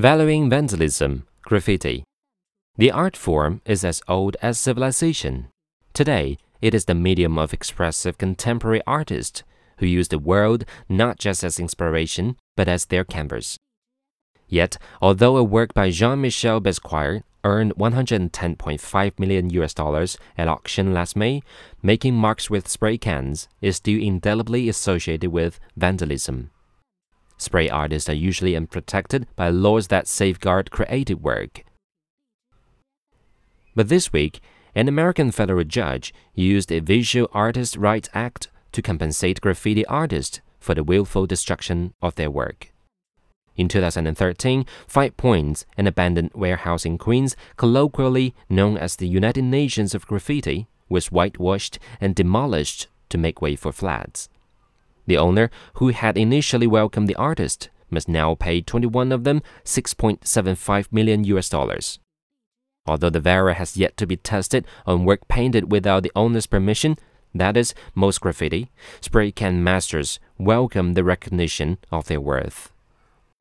Valuing vandalism, graffiti. The art form is as old as civilization. Today, it is the medium of expressive contemporary artists who use the world not just as inspiration, but as their canvas. Yet, although a work by Jean-Michel Basquiat earned 110.5 million US dollars at auction last May, making marks with spray cans is still indelibly associated with vandalism. Spray artists are usually unprotected by laws that safeguard creative work. But this week, an American federal judge used a Visual Artists' Rights Act to compensate graffiti artists for the willful destruction of their work. In 2013, 5Pointz, an abandoned warehouse in Queens, colloquially known as the United Nations of Graffiti, was whitewashed and demolished to make way for flats. The owner, who had initially welcomed the artist, must now pay 21 of them 6.75 million US dollars. Although the VARA has yet to be tested on work painted without the owner's permission, that is, most graffiti, spray can masters welcome the recognition of their worth.